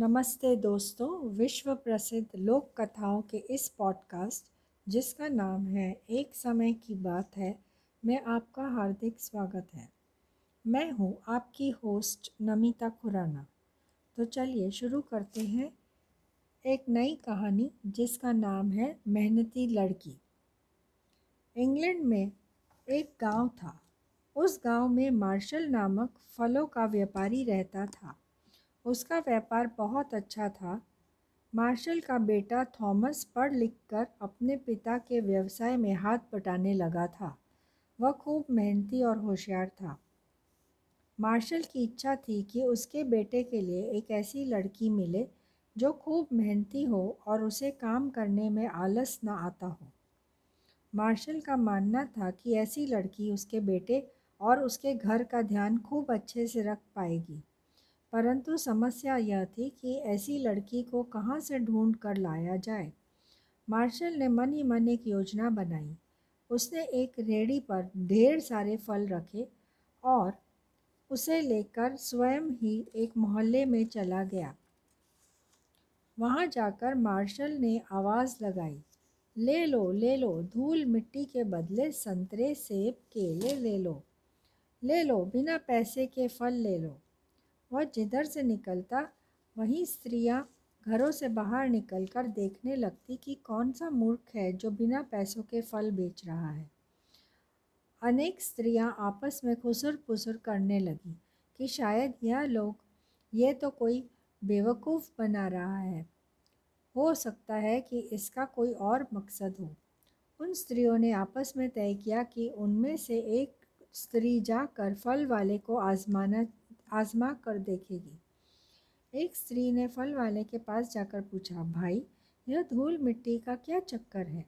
नमस्ते दोस्तों, विश्व प्रसिद्ध लोक कथाओं के इस पॉडकास्ट जिसका नाम है एक समय की बात है, मैं आपका हार्दिक स्वागत है। मैं हूँ आपकी होस्ट नमिता खुराना। तो चलिए शुरू करते हैं एक नई कहानी, जिसका नाम है मेहनती लड़की। इंग्लैंड में एक गाँव था। उस गाँव में मार्शल नामक फलों का व्यापारी रहता था। उसका व्यापार बहुत अच्छा था। मार्शल का बेटा थॉमस पढ़ लिख कर अपने पिता के व्यवसाय में हाथ बटाने लगा था। वह खूब मेहनती और होशियार था। मार्शल की इच्छा थी कि उसके बेटे के लिए एक ऐसी लड़की मिले जो खूब मेहनती हो और उसे काम करने में आलस न आता हो। मार्शल का मानना था कि ऐसी लड़की उसके बेटे और उसके घर का ध्यान खूब अच्छे से रख पाएगी। परंतु समस्या यह थी कि ऐसी लड़की को कहाँ से ढूंढ कर लाया जाए। मार्शल ने मन ही मन एक योजना बनाई। उसने एक रेडी पर ढेर सारे फल रखे और उसे लेकर स्वयं ही एक मोहल्ले में चला गया। वहाँ जाकर मार्शल ने आवाज़ लगाई, ले लो ले लो, धूल मिट्टी के बदले संतरे सेब, केले ले लो। ले लो, बिना पैसे के फल ले लो। वह जिधर से निकलता, वहीं स्त्रियाँ घरों से बाहर निकलकर देखने लगती कि कौन सा मूर्ख है जो बिना पैसों के फल बेच रहा है। अनेक स्त्रियाँ आपस में खुसर पुसर करने लगी कि शायद यह लोग, ये तो कोई बेवकूफ़ बना रहा है। हो सकता है कि इसका कोई और मकसद हो। उन स्त्रियों ने आपस में तय किया कि उनमें से एक स्त्री जाकर फल वाले को आजमाना आजमा कर देखेगी। एक स्त्री ने फल वाले के पास जाकर पूछा, भाई, यह धूल मिट्टी का क्या चक्कर है?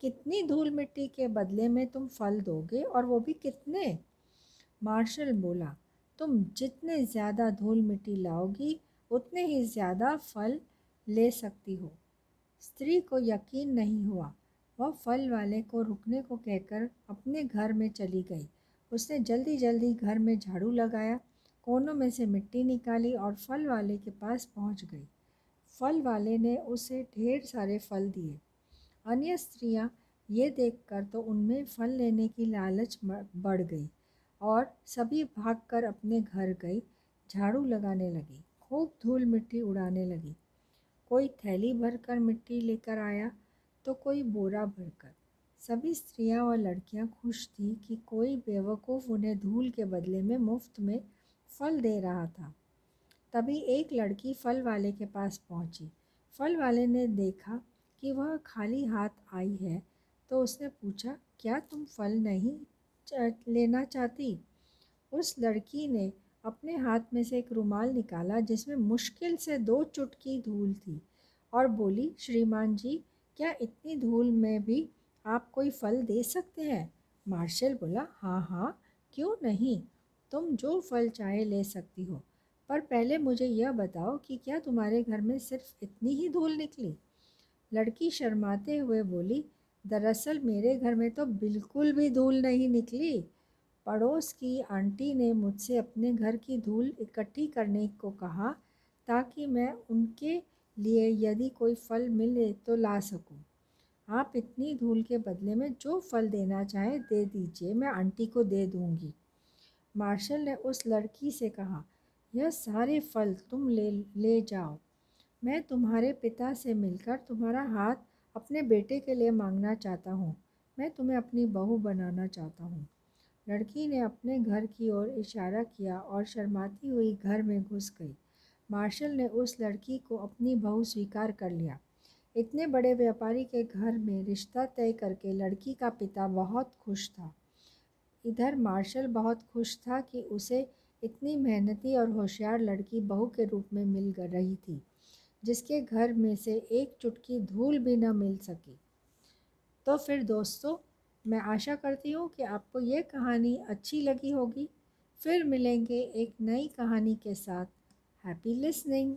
कितनी धूल मिट्टी के बदले में तुम फल दोगे और वो भी कितने? मार्शल बोला, तुम जितने ज़्यादा धूल मिट्टी लाओगी, उतने ही ज़्यादा फल ले सकती हो। स्त्री को यकीन नहीं हुआ। वह फल वाले को रुकने को कहकर अपने घर में चली गई। उसने जल्दी जल्दी घर में झाड़ू लगाया कोनों में से मिट्टी निकाली और फल वाले के पास पहुँच गई। फल वाले ने उसे ढेर सारे फल दिए। अन्य स्त्रियाँ ये देखकर तो उनमें फल लेने की लालच बढ़ गई और सभी भागकर अपने घर गई, झाड़ू लगाने लगी, खूब धूल मिट्टी उड़ाने लगी। कोई थैली भरकर मिट्टी लेकर आया तो कोई बोरा भरकर। सभी स्त्रियाँ और लड़कियाँ खुश थीं कि कोई बेवकूफ़ उन्हें धूल के बदले में मुफ़्त में फल दे रहा था। तभी एक लड़की फल वाले के पास पहुँची। फल वाले ने देखा कि वह खाली हाथ आई है तो उसने पूछा, क्या तुम फल नहीं लेना चाहती? उस लड़की ने अपने हाथ में से एक रुमाल निकाला, जिसमें मुश्किल से दो चुटकी धूल थी और बोली, श्रीमान जी, क्या इतनी धूल में भी आप कोई फल दे सकते हैं? मार्शल बोला हाँ हाँ क्यों नहीं? तुम जो फल चाहे ले सकती हो। पर पहले मुझे यह बताओ कि क्या तुम्हारे घर में सिर्फ़ इतनी ही धूल निकली? लड़की शर्माते हुए बोली, दरअसल मेरे घर में तो बिल्कुल भी धूल नहीं निकली। पड़ोस की आंटी ने मुझसे अपने घर की धूल इकट्ठी करने को कहा ताकि मैं उनके लिए यदि कोई फल मिले तो ला सकूँ। आप इतनी धूल के बदले में जो फल देना चाहें दे दीजिए, मैं आंटी को दे दूँगी। मार्शल ने उस लड़की से कहा, यह सारे फल तुम ले ले जाओ। मैं तुम्हारे पिता से मिलकर तुम्हारा हाथ अपने बेटे के लिए मांगना चाहता हूँ। मैं तुम्हें अपनी बहू बनाना चाहता हूँ। लड़की ने अपने घर की ओर इशारा किया और शर्माती हुई घर में घुस गई। मार्शल ने उस लड़की को अपनी बहू स्वीकार कर लिया। इतने बड़े व्यापारी के घर में रिश्ता तय करके लड़की का पिता बहुत खुश था। इधर मार्शल बहुत खुश था कि उसे इतनी मेहनती और होशियार लड़की बहू के रूप में मिल रही थी, जिसके घर में से एक चुटकी धूल भी न मिल सकी। तो फिर दोस्तों, मैं आशा करती हूँ कि आपको ये कहानी अच्छी लगी होगी। फिर मिलेंगे एक नई कहानी के साथ। Happy listening!